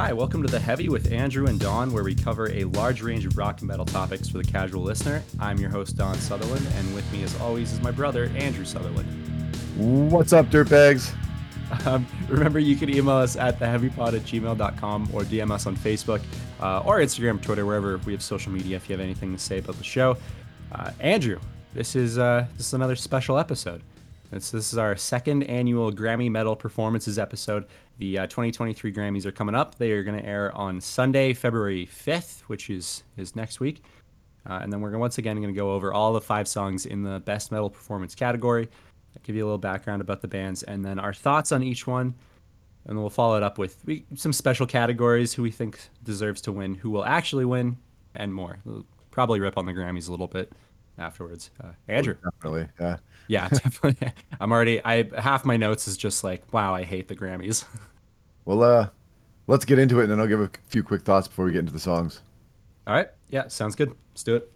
Hi, welcome to The Heavy with Andrew and Don, where we cover a large range of rock and metal topics for the casual listener. I'm your host, Don Sutherland, and with me, as always, is my brother, Andrew Sutherland. What's up, dirtbags? Um, remember, you can email us at theheavypod at gmail.com or DM us on Facebook uh, or Instagram, Twitter, wherever we have social media if you have anything to say about the show. Uh, Andrew, this is uh, this is another special episode. This, this is our second annual Grammy Metal Performances episode. The uh, 2023 Grammys are coming up. They are going to air on Sunday, February 5th, which is is next week. Uh, and then we're once again going to go over all the five songs in the Best Metal Performance category. I'll give you a little background about the bands, and then our thoughts on each one. And then we'll follow it up with we, some special categories, who we think deserves to win, who will actually win, and more. We'll probably rip on the Grammys a little bit afterwards. Uh, Andrew. Definitely, yeah. Yeah, definitely. I'm already. I half my notes is just like, wow, I hate the Grammys. Well, uh, let's get into it, and then I'll give a few quick thoughts before we get into the songs. All right. Yeah, sounds good. Let's do it.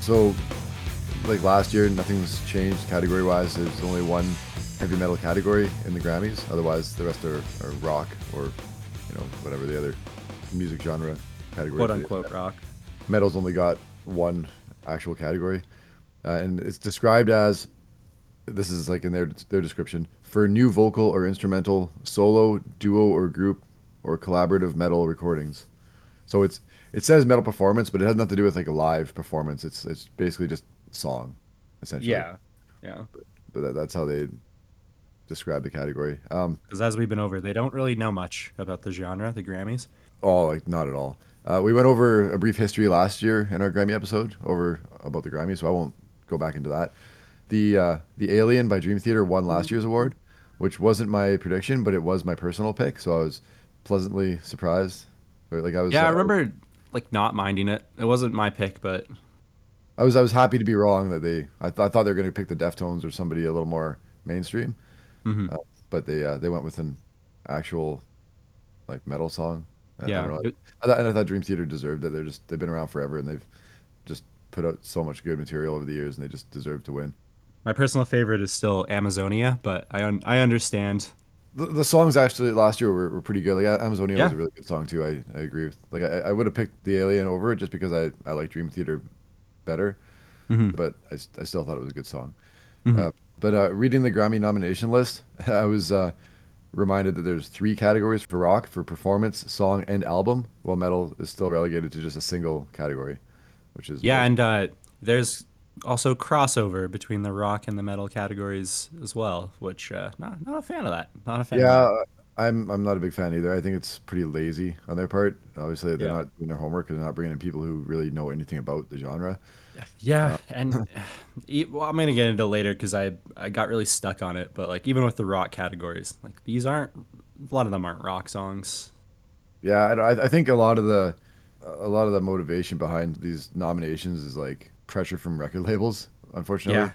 So, like last year, nothing's changed category-wise. There's only one heavy metal category in the Grammys. Otherwise, the rest are, are rock or, you know, whatever the other music genre category. Quote unquote rock. Metal's only got one actual category, uh, and it's described as this is like in their their description for new vocal or instrumental, solo, duo or group, or collaborative metal recordings. So it's it says metal performance, but it has nothing to do with like a live performance. It's it's basically just song, essentially. Yeah. Yeah. But that, that's how they describe the category. Um, Because as we've been over, they don't really know much about the genre, the Grammys. Oh, like not at all. Uh, we went over a brief history last year in our Grammy episode over about the Grammys, so I won't go back into that. The uh, the Alien by Dream Theater won last year's award, which wasn't my prediction, but it was my personal pick, so I was pleasantly surprised. Like I was, Yeah, I uh, remember like not minding it. It wasn't my pick, but I was I was happy to be wrong that they. I, th- I thought they were going to pick the Deftones or somebody a little more mainstream, Mhm. uh, but they uh, they went with an actual like metal song. I- I Yeah, it- I thought, and I thought Dream Theater deserved it. They're just they've been around forever and they've just put out so much good material over the years, and they just deserve to win. my personal favorite is still Amazonia. But I un- I understand. The, the songs actually last year were, were pretty good. Like Amazonia was a really good song too. I, I agree with. Like I, I would have picked the Alien over it just because I, I like Dream Theater better, Mhm. but I still thought it was a good song. Mhm. Uh, but uh, reading the Grammy nomination list, I was uh, reminded that there's three categories for rock for performance, song, and album, while metal is still relegated to just a single category, which is Yeah, and uh, there's also crossover between the rock and the metal categories as well, which uh, not not a fan of that. Not a fan. Yeah, that. I'm I'm not a big fan either. I think it's pretty lazy on their part. Obviously, they're Yeah. not doing their homework and they're not bringing in people who really know anything about the genre. Yeah, uh, and e- well, I'm gonna get into it later because I I got really stuck on it. But like even with the rock categories, like these aren't a lot of them aren't rock songs. Yeah, I, I I think a lot of the a lot of the motivation behind these nominations is like pressure from record labels. Unfortunately, Yeah.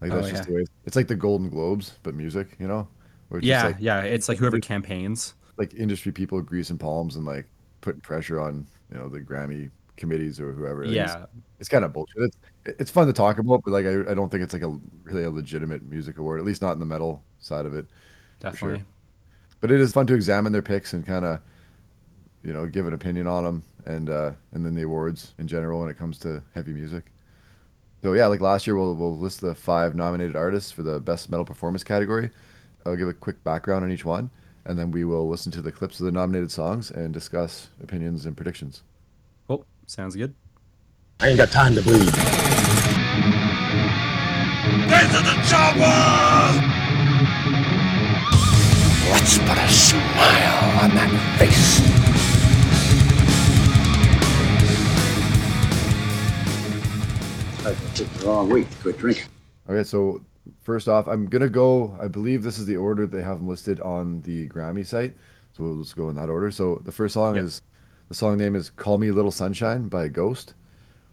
like Oh, that's just yeah. the way. It's like the Golden Globes, but music. You know, where it's just Yeah, like yeah. It's like whoever campaigns. like industry people greasing palms and like putting pressure on you know the Grammy committees or whoever. Like, it's- Yeah, it's kind of bullshit. It's it's fun to talk about, but like I, I don't think it's like a really a legitimate music award, at least not in the metal side of it. sure. definitely. But it is fun to examine their picks and kind of, you know, give an opinion on them and uh, and then the awards in general when it comes to heavy music. So yeah, like last year, we'll we'll list the five nominated artists for the best metal performance category. I'll give a quick background on each one, and then we will listen to the clips of the nominated songs and discuss opinions and predictions. Cool. Sounds good. I ain't got time to bleed. Let's put a smile on that face. I took the wrong week to quit drinking. Okay, so first off, I'm gonna go. I believe this is the order they have them listed on the Grammy site, so we'll just go in that order. So the first song Yep. is the song name is "Call Me Little Sunshine" by Ghost.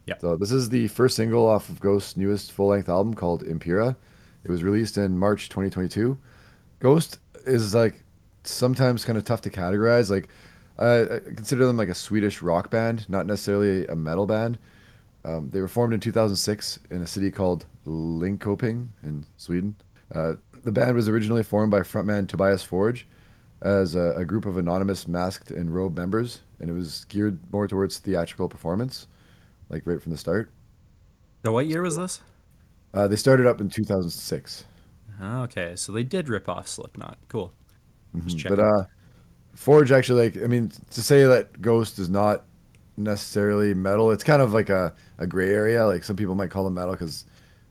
Yeah. So this is the first single off of Ghost's newest full-length album called Impera. It was released in March 2022. Ghost is like sometimes kind of tough to categorize. Like I consider them like a Swedish rock band, not necessarily a metal band. Um, they were formed in 2006 in a city called Linköping in Sweden. Uh, the band was originally formed by frontman Tobias Forge as a, a group of anonymous masked and robed members, and it was geared more towards theatrical performance, like right from the start. So what year was this? Uh, they started up in 2006. Okay, so they did rip off Slipknot. Cool. Checking. But uh, Forge actually like I mean to say that Ghost is not necessarily metal, it's kind of like a, a gray area. Like some people might call them metal because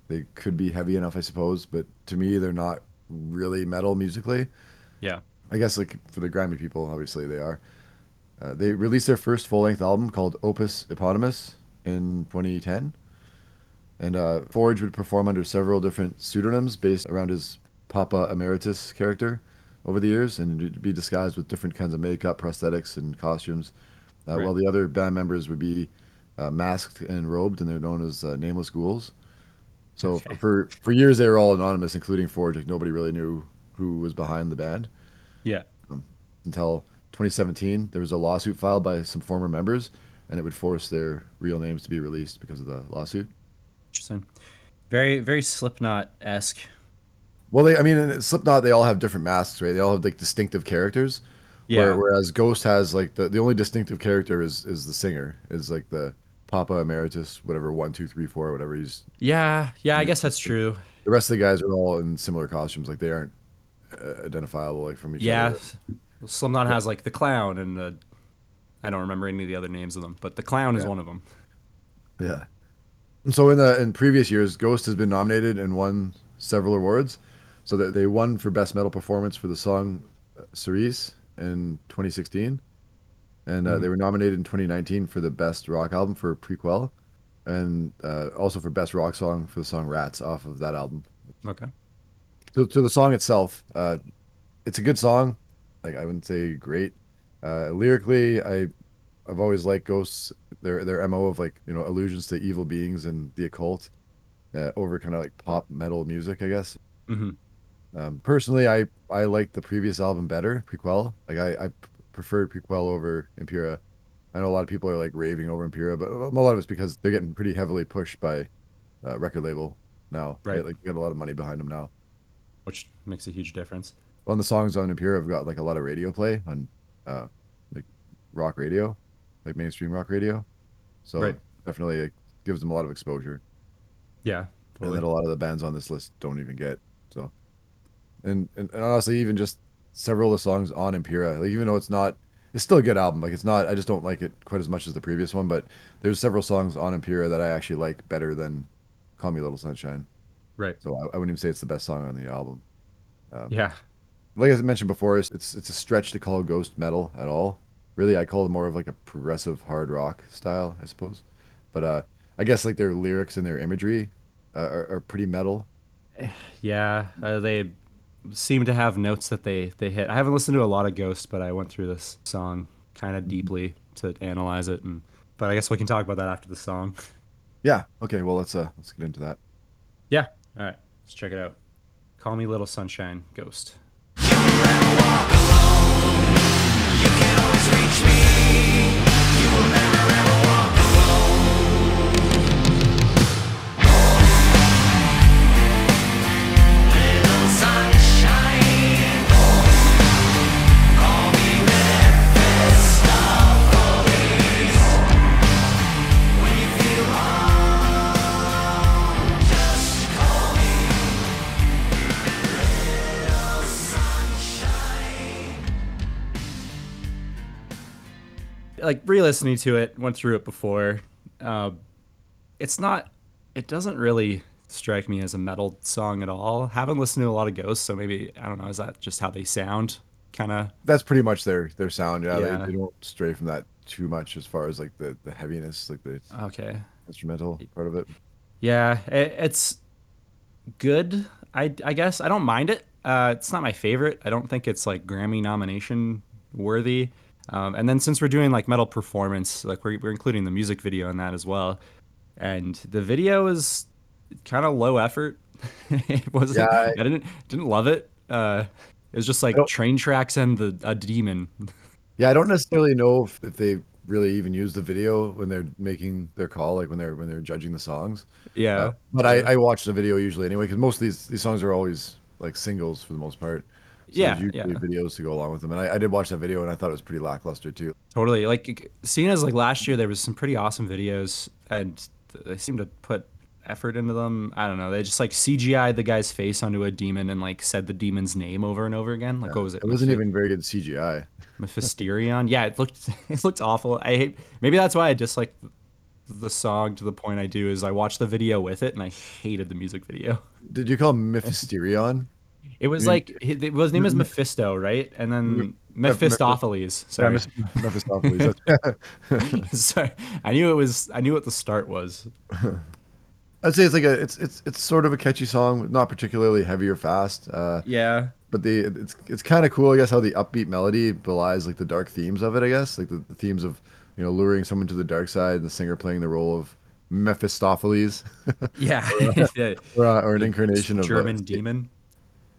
they could be heavy enough, I suppose. But to me, they're not really metal musically. yeah. I guess like for the Grammy people, obviously they are. Uh, they released their first full length album called Opus Eponymous in 2010. And uh, Forge would perform under several different pseudonyms based around his Papa Emeritus character over the years and be disguised with different kinds of makeup, prosthetics, and costumes. Uh, Right. While the other band members would be uh, masked and robed, and they're known as uh, Nameless Ghouls. So Okay. for, for years, they were all anonymous, including Forge. Like nobody really knew who was behind the band Yeah. until 2017. There was a lawsuit filed by some former members, and it would force their real names to be released because of the lawsuit. Interesting. Very, very Slipknot esque. Well, they, I mean, in Slipknot, they all have different masks, right? They all have like distinctive characters. Yeah. Where, whereas Ghost has like the, the only distinctive character is is the singer, is like the Papa Emeritus, whatever one, two, three, four, whatever. He's Yeah. Yeah. I guess that's true. the rest of the guys are all in similar costumes, like they aren't uh, identifiable like from each Yeah. other. Slipknot has like the clown and the. I don't remember any of the other names of them, but the clown is one of them. Yeah. And so in the in previous years, Ghost has been nominated and won several awards. So that they won for best metal performance for the song uh, Cerise in 2016, and uh, they were nominated in 2019 for the best rock album for Prequel, and uh, also for best rock song for the song Rats off of that album. Okay. So, to the song itself, uh, it's a good song. Like I wouldn't say great. Uh, lyrically, I I've always liked Ghosts their their mo of like you know allusions to evil beings and the occult uh, over kind of like pop metal music, I guess. hmm Um, personally, I I like the previous album better, Prequel. Like I, I preferred Prequel over Impera. I know a lot of people are like raving over Impera, but a lot of it's because they're getting pretty heavily pushed by uh, record label now. Right. Like they got a lot of money behind them now. Which makes a huge difference. Well, and the songs on Impera have got like a lot of radio play on uh, like rock radio, like mainstream rock radio. So Right. definitely it gives them a lot of exposure. Yeah. and Totally. that a lot of the bands on this list don't even get. And and, and honestly, even just several of the songs on Impera, like even though it's not, it's still a good album. Like it's not, I just don't like it quite as much as the previous one. But there's several songs on Impera that I actually like better than "Call Me Little Sunshine." Right. So I, I wouldn't even say it's the best song on the album. Yeah. Like I mentioned before, it's it's, it's a stretch to call Ghost metal at all. Really, I call it more of like a progressive hard rock style, I suppose. But uh, I guess like their lyrics and their imagery uh, are, are pretty metal. Yeah. Uh, they seem to have notes that they they hit. I haven't listened to a lot of Ghost, but I went through this song kind of deeply to analyze it, and but I guess we can talk about that after the song. Yeah. Okay. Well, let's uh let's get into that. Yeah. All right. Let's check it out. Call me Little Sunshine Ghost. Like re-listening to it went through it before uh, it's not it doesn't really strike me as a metal song at all haven't listened to a lot of ghosts so maybe i don't know is that just how they sound kind of That's pretty much their their sound. Yeah. Yeah. They, they don't stray from that too much as far as like the the heaviness, like the okay instrumental part of it. yeah it, it's good I, I guess i don't mind it uh, it's not my favorite i don't think it's like grammy nomination worthy um, and then since we're doing like metal performance like we're, we're including the music video in that as well and the video is kind of low effort it wasn't Yeah, I, didn't didn't love it uh it was just like train tracks and the a demon Yeah, I don't necessarily know if, if they really even use the video when they're making their call, like when they're when they're judging the songs. Yeah. Uh, but I, I watch the video usually anyway because most of these these songs are always like singles for the most part. Yeah, yeah. videos to go along with them, and I, I did watch that video and I thought it was pretty lackluster too. Totally. Like seeing as like last year there was some pretty awesome videos and they seem to put effort into them. I don't know. They just like CGI'd the guy's face onto a demon and like said the demon's name over and over again. Like what was it? It wasn't Mephi- even very good CGI. Mephisterion. Yeah, it looked it looked awful. I hate maybe that's why I dislike the song to the point I do is I watched the video with it and I hated the music video. Did you call Mephisterion? It was like his, his name is Mephisto, right? And then Mephistopheles. Yeah, Sorry. Meph- Mephistopheles. Sorry. I knew it was I knew what the start was. I'd say it's like a it's it's it's sort of a catchy song, not particularly heavy or fast. Uh, Yeah. but the it's it's kind of cool, I guess, how the upbeat melody belies like the dark themes of it. I guess like the, the themes of you know luring someone to the dark side, and the singer playing the role of Mephistopheles, Yeah. Yeah. or, uh, or an incarnation of uh, German demon.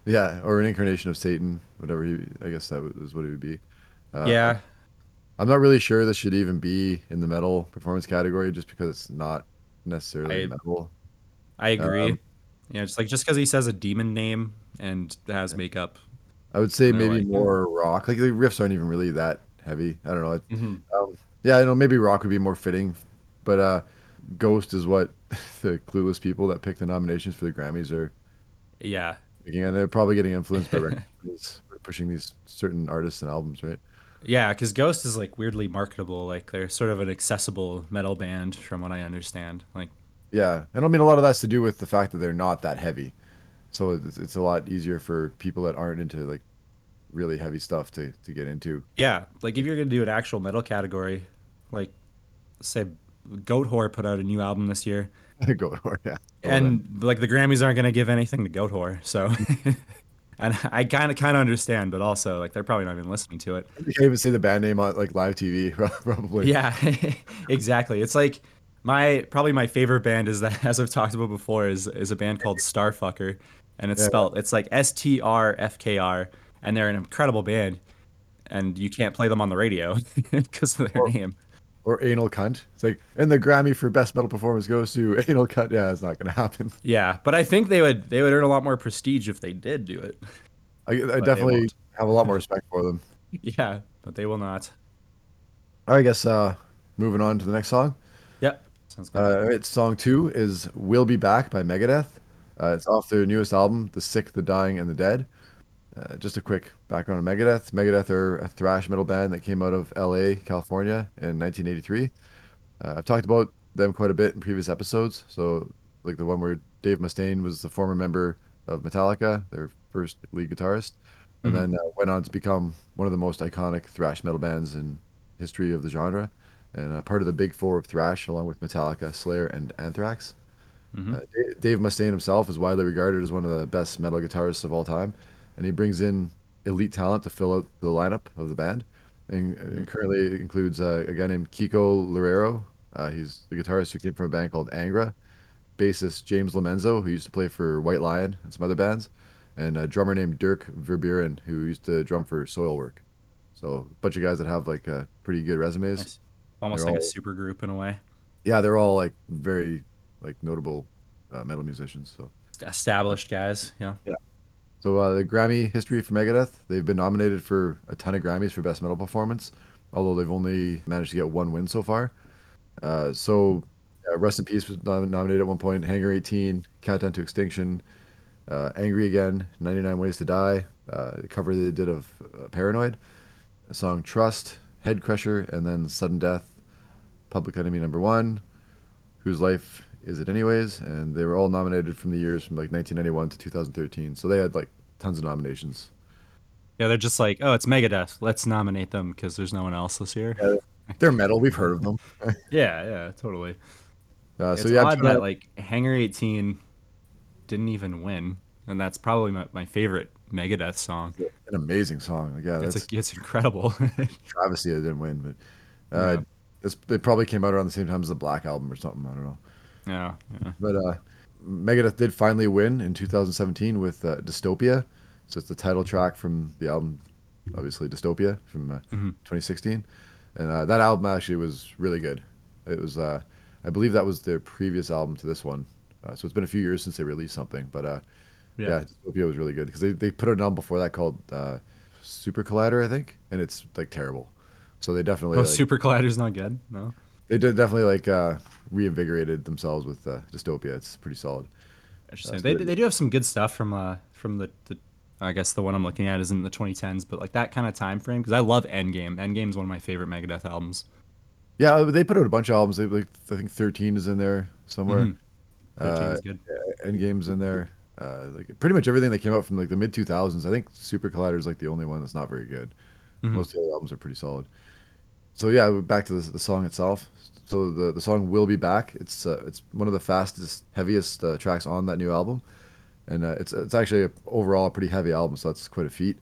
Yeah, or an incarnation of Satan, whatever he. I guess that was what it would be. Uh, yeah. I'm not really sure this should even be in the metal performance category, just because it's not necessarily I- metal. I agree. um, yeah, just like just because he says a demon name and has makeup. I would say maybe like- more rock. Like the riffs aren't even really that heavy. I don't know. Mhm. um, yeah, I know maybe rock would be more fitting, but uh, Ghost is what the clueless people that pick the nominations for the Grammys are Yeah. Picking, and they're probably getting influenced by pushing these certain artists and albums, right? Yeah, because Ghost is like weirdly marketable. Like they're sort of an accessible metal band, from what I understand. Like, Yeah, and I mean a lot of that's to do with the fact that they're not that heavy, so it's, it's a lot easier for people that aren't into like really heavy stuff to to get into. yeah, like if you're gonna do an actual metal category, like say Goatwhore put out a new album this year, Go or yeah, Well, and like the Grammys aren't gonna give anything to Goatwhore, so. And I kind of kind of understand, but also like they're probably not even listening to it. you can't even say the band name on like live TV, probably. Yeah, exactly. It's like my probably my favorite band is that as I've talked about before is is a band called Starfucker, and it's Yeah. spelled it's like S T R F K R, and they're an incredible band, and you can't play them on the radio because of their Or- name. Or anal cunt. It's like, and the Grammy for best metal performance goes to anal cunt. Yeah, it's not gonna happen. Yeah, but I think they would they would earn a lot more prestige if they did do it. I, I definitely have a lot more respect for them. Yeah, but they will not. I guess uh, moving on to the next song. Yep. Sounds good. Uh, it's song two is "We'll Be Back" by Megadeth. Uh, it's off their newest album, "The Sick, the Dying, and the Dead." Uh, just a quick background on Megadeth. Megadeth are a thrash metal band that came out of L.A., California, in 1983. Uh, I've talked about them quite a bit in previous episodes. So, like the one where Dave Mustaine was the former member of Metallica, their first lead guitarist, and Mhm. then uh, went on to become one of the most iconic thrash metal bands in history of the genre, and uh, part of the big four of thrash, along with Metallica, Slayer, and Anthrax. Mhm. Uh, Dave Mustaine himself is widely regarded as one of the best metal guitarists of all time, and he brings in elite talent to fill out the lineup of the band. And, and currently includes uh, a guy named Kiko Loureiro. Uh, he's the guitarist who came from a band called Angra. Bassist James Lomenzo, who used to play for White Lion and some other bands, and a drummer named Dirk Verbeuren, who used to drum for Soilwork. So a bunch of guys that have like uh, pretty good resumes. Nice. Almost they're like a super group in a way. Yeah, they're all like very like notable uh, metal musicians. So. Established guys. Yeah. Yeah. So uh, the Grammy history for Megadeth, they've been nominated for a ton of Grammys for Best Metal Performance, although they've only managed to get one win so far. Uh, so uh, Rest in Peace was nom- nominated at one point, Hangar 18, Countdown to Extinction, uh, Angry Again, 99 Ways to Die, uh, the cover they did of uh, Paranoid, song Trust, Head Crusher, and then Sudden Death, Public Enemy Number One, Whose Life Is It Anyways? And they were all nominated from the years from like 1991 to 2013. So they had like tons of nominations. Yeah, they're just like, oh, it's Megadeth. Let's nominate them because there's no one else this year. They're metal. We've heard of them. Yeah, yeah, totally. Uh, It's so yeah, odd that to- like Hangar 18 didn't even win, and that's probably my, my favorite Megadeth song. an amazing song. Like, yeah, It's that's a, it's incredible. travesty they didn't win, but uh, Yeah. it's, it probably came out around the same time as the Black album or something. I don't know. Yeah, yeah. But uh, Megadeth did finally win in 2017 with uh, Dystopia. So it's the title track from the album obviously Dystopia from uh, 2016, and uh, that album actually was really good. It was, uh, I believe that was their previous album to this one, uh, so it's been a few years since they released something, but uh, Yeah. yeah, Dystopia was really good because they they put out an album before that called uh, Super Collider, I think, and it's like terrible. So they definitely Oh, like, Super Collider's not good. No. they did definitely like uh, reinvigorated themselves with uh, Dystopia. It's pretty solid. Interesting. They, they do have some good stuff from uh from the, the I guess the one I'm looking at is in the 2010s, but like that kind of time frame because I love Endgame. Endgame is one of my favorite Megadeth albums. Yeah, uh, they put out a bunch of albums. They like I think 13 is in there somewhere. Mhm. 13 is good. Endgame's in there. Uh, like pretty much everything that came out from like the mid 2000s. I think Super Collider is like the only one that's not very good. Mm-hmm. Most of the other albums are pretty solid. So yeah, back to the, the song itself. So the the song we'll be back. It's uh, it's one of the fastest, heaviest uh, tracks on that new album, and uh, it's it's actually a, overall a pretty heavy album. So that's quite a feat.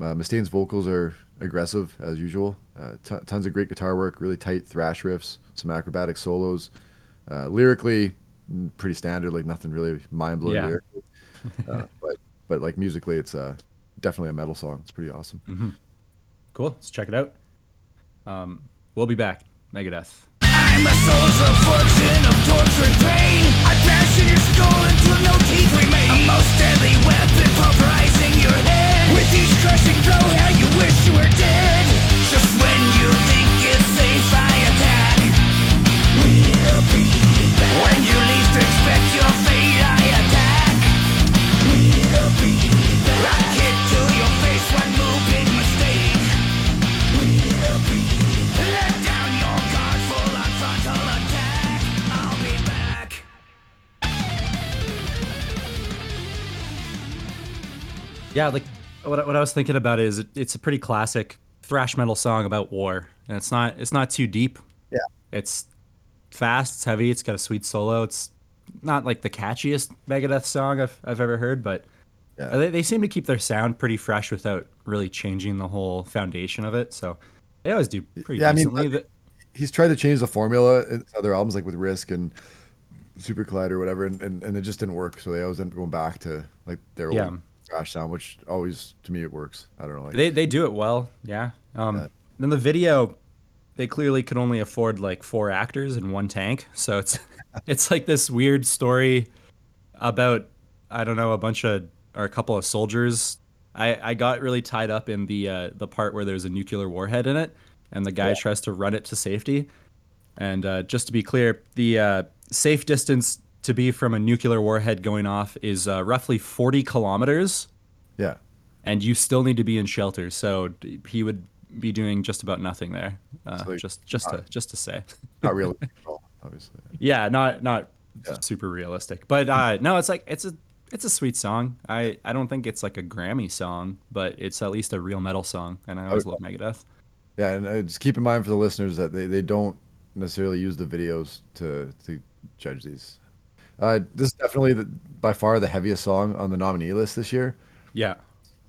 Uh, Mustaine's vocals are aggressive as usual. Uh, t- tons of great guitar work, really tight thrash riffs, some acrobatic solos. Uh, lyrically, mm, pretty standard, like nothing really mind blowing. Yeah. lyrically. Uh, but but like musically, it's uh, definitely a metal song. It's pretty awesome. Cool. Let's check it out. Um, we'll be back. Megadeth. I'm a source fortune, of torture and pain. Was thinking about is it, it's a pretty classic thrash metal song about war, and it's not it's not too deep. Yeah. It's fast, it's heavy, it's got a sweet solo. It's not like the catchiest Megadeth song I've I've ever heard, but Yeah. they, they seem to keep their sound pretty fresh without really changing the whole foundation of it. So they always do pretty Yeah, I mean, decently. Uh, he's tried to change the formula in other albums, like with Risk and Super Collider or whatever, and, and, and it just didn't work. So they always end up going back to like their Yeah. old thrash sound, which always to me it works. I don't know. Like, They they do it well, yeah. Um, Yeah. then the video, they clearly could only afford like four actors in one tank, so it's it's like this weird story about I don't know a bunch of or a couple of soldiers. I I got really tied up in the uh, the part where there's a nuclear warhead in it, and the guy tries to run it to safety. And uh, just to be clear, the uh, safe distance to be from a nuclear warhead going off is uh, roughly 40 kilometers yeah, and you still need to be in shelter. So he would be doing just about nothing there. Uh, So, just just to just to say, not really, obviously. yeah, not not Yeah. super realistic, but uh, no, it's like it's a it's a sweet song. I I don't think it's like a Grammy song, but it's at least a real metal song, and I always Oh, love Megadeth. Yeah, and uh, just keep in mind for the listeners that they, they don't necessarily use the videos to to judge these. Uh, this is definitely the, by far the heaviest song on the nominee list this year. Yeah,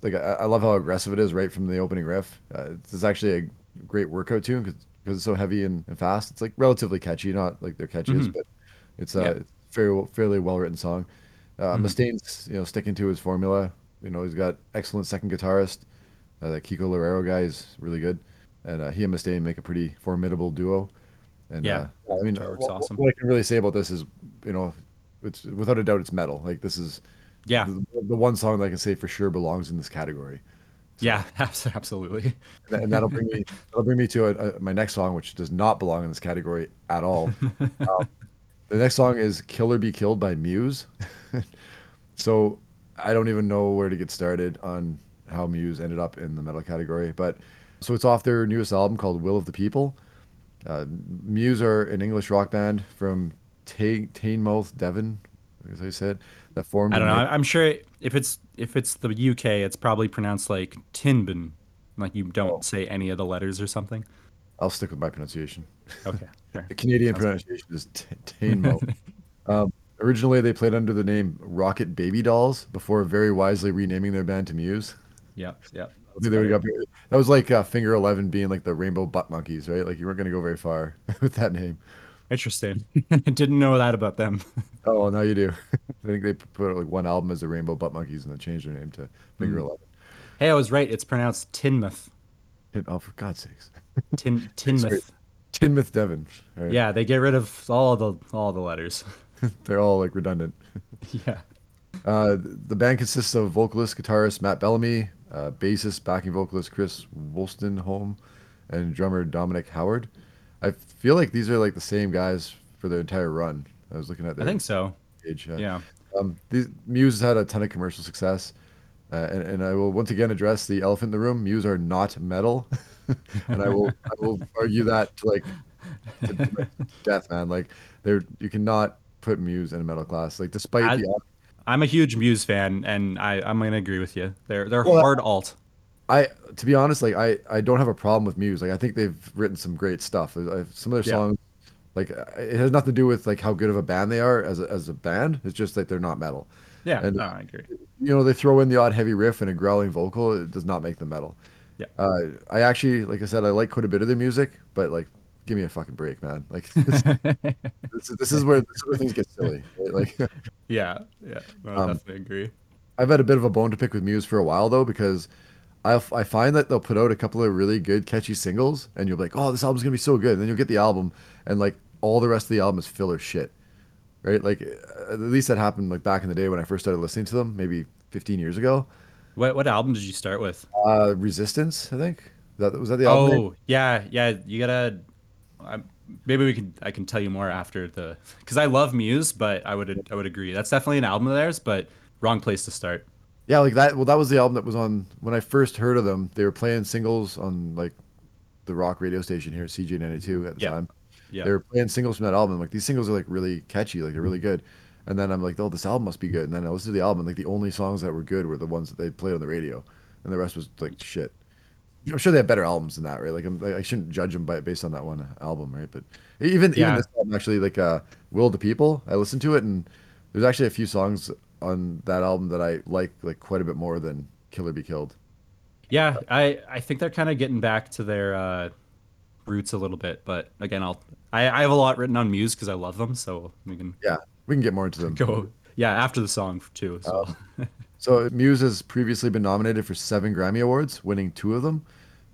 like I, I love how aggressive it is right from the opening riff. Uh, it's actually a great workout tune because it's so heavy and, and fast. It's like relatively catchy, not like their catchiest, but it's a Yeah. it's fairly fairly well written song. Uh, Mustaine's you know sticking to his formula. You know he's got excellent second guitarist. Uh, that Kiko Loureiro guy is really good, and uh, he and Mustaine make a pretty formidable duo. And Yeah. uh, I mean, what, awesome. what I can really say about this is, you know, it's without a doubt it's metal. Like this is yeah, the, the one song that I can say for sure belongs in this category. yeah, absolutely. And that'll bring me that'll bring me to a, a, my next song, which does not belong in this category at all. um, the next song is "Kill or Be Killed" by Muse. so I don't even know where to get started on how Muse ended up in the metal category, but so it's off their newest album called "Will of the People." Uh, Muse are an English rock band from Ta- Teignmouth, Devon, as I said, that formed. I don't know. I'm sure if it's if it's the UK, it's probably pronounced like Tinbin, like you don't Oh. say any of the letters or something. I'll stick with my pronunciation. Okay, sure. The Canadian pronunciation is T- Tainmo. um, originally, they played under the name Rocket Baby Dolls before very wisely renaming their band to Muse. Yep, yep. I think they that was like uh, Finger Eleven being like the Rainbow Butt Monkeys, right? Like you weren't going to go very far with that name. Interesting. Didn't know that about them. Oh, well, now you do. I think they put out like one album as the Rainbow Butt Monkeys and then changed their name to Finger Eleven. Hey, I was right. It's pronounced Tinmouth. Tin- Oh, for God's sakes. Tin Tinmouth. Tinmouth Devon. Right. Yeah, they get rid of all the all the letters. They're all like redundant. yeah. Uh, the band consists of vocalist, guitarist Matt Bellamy, uh, bassist, backing vocalist Chris Wolstenholme, and drummer Dominic Howard. I feel like these are like the same guys for their entire run. I was looking at their I think so. page. uh, Yeah. Um, these Muse has had a ton of commercial success, uh, and, and I will once again address the elephant in the room. Muse are not metal, and I will I will argue that to like to, to death, man. Like they're you cannot put Muse in a metal class. Like despite I- the I'm a huge Muse fan, and I I'm gonna agree with you. They're they're Well, hard alt. I to be honest, like I I don't have a problem with Muse. Like I think they've written some great stuff. I, some of their Yeah. songs, like it has nothing to do with like how good of a band they are as a, as a band. It's just that they're not metal. Yeah, and- no, I agree. You know, they throw in the odd heavy riff and a growling vocal. It does not make them metal. Yeah. Uh, I actually, like I said, I like quite a bit of their music, but like, give me a fucking break, man. Like, this, this, is- this is where this is where things get silly. right? Like, Yeah, yeah, no, I Um, definitely agree. I've had a bit of a bone to pick with Muse for a while though, because I I find that they'll put out a couple of really good catchy singles, and you'll be like, oh, this album's gonna be so good, and then you'll get the album, and like all the rest of the album is filler shit, right? Like uh, at least that happened like back in the day when I first started listening to them, maybe 15 years ago. What what album did you start with? Uh, Resistance, I think. That was that the album. name? Oh, yeah, yeah. You gotta. I, maybe we can. I can tell you more after the. Because I love Muse, but I would I would agree that's definitely an album of theirs, but wrong place to start. Yeah, like that. Well, that was the album that was on when I first heard of them. They were playing singles on like the rock radio station here at CJ92 at the Yeah. time. Yeah. They were playing singles from that album. Like these singles are like really catchy, like they're really good. And then I'm like, oh, this album must be good. And then I listened to the album. Like the only songs that were good were the ones that they played on the radio, and the rest was like shit. I'm sure they have better albums than that, right? Like I'm, I shouldn't judge them by based on that one album, right? But even even this album actually, like uh, "Will the People," I listened to it, and there's actually a few songs on that album that I like like quite a bit more than "Kill or Be Killed." Yeah, I I think they're kind of getting back to their uh, roots a little bit, but again, I'll I, I have a lot written on Muse because I love them, so we can Yeah, we can get more into them. go. Yeah, after the song too. So So Muse has previously been nominated for seven Grammy Awards, winning two of them,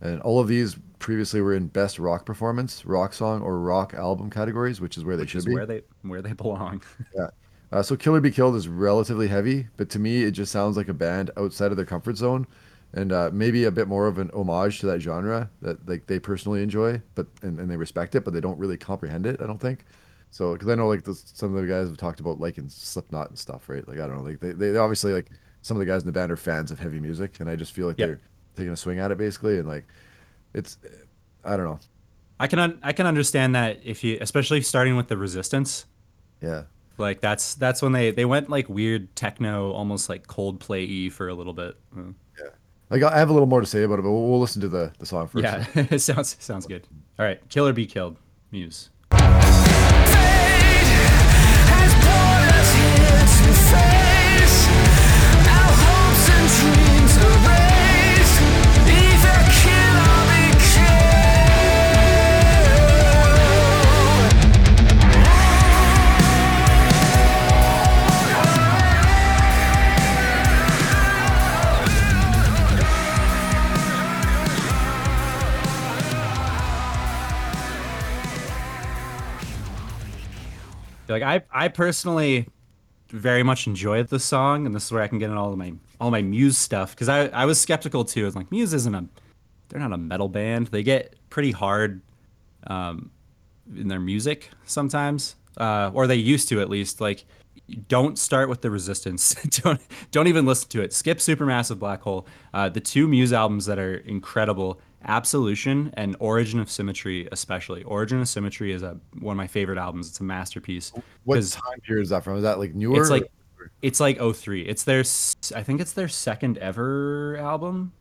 and all of these previously were in Best Rock Performance, Rock Song, or Rock Album categories, which is where they which should is be. where they where they belong. Yeah. Uh, so Kill or Be Killed is relatively heavy, but to me, it just sounds like a band outside of their comfort zone, and uh, maybe a bit more of an homage to that genre that like they personally enjoy, but and, and they respect it, but they don't really comprehend it. I don't think. So because I know like the, some of the guys have talked about like liking Slipknot and stuff, right? Like I don't know, like they, they obviously like some of the guys in the band are fans of heavy music, and I just feel like Yeah. they're taking a swing at it basically, and like it's I don't know, I can un- I can understand that if you especially starting with the Resistance, yeah. Like that's that's when they they went like weird techno, almost like Coldplay y for a little bit. Hmm. Yeah. Like I have a little more to say about it, but we'll, we'll listen to the, the song first. Yeah, it sounds sounds good. All right, Kill or Be Killed, Muse. has Like I I personally very much enjoyed the song, and this is where I can get in all of my all my Muse stuff because I I was skeptical too. I was like, Muse isn't a they're not a metal band. They get pretty hard um, in their music sometimes, uh, or they used to at least. Like, don't start with the Resistance. don't don't even listen to it. Skip Supermassive Black Hole. Uh, the two Muse albums that are incredible, Absolution and Origin of Symmetry, especially. Origin of Symmetry is a one of my favorite albums. It's a masterpiece. What time period is that from? Is that like newer? It's or- like it's like 03. It's their I think it's their second ever album.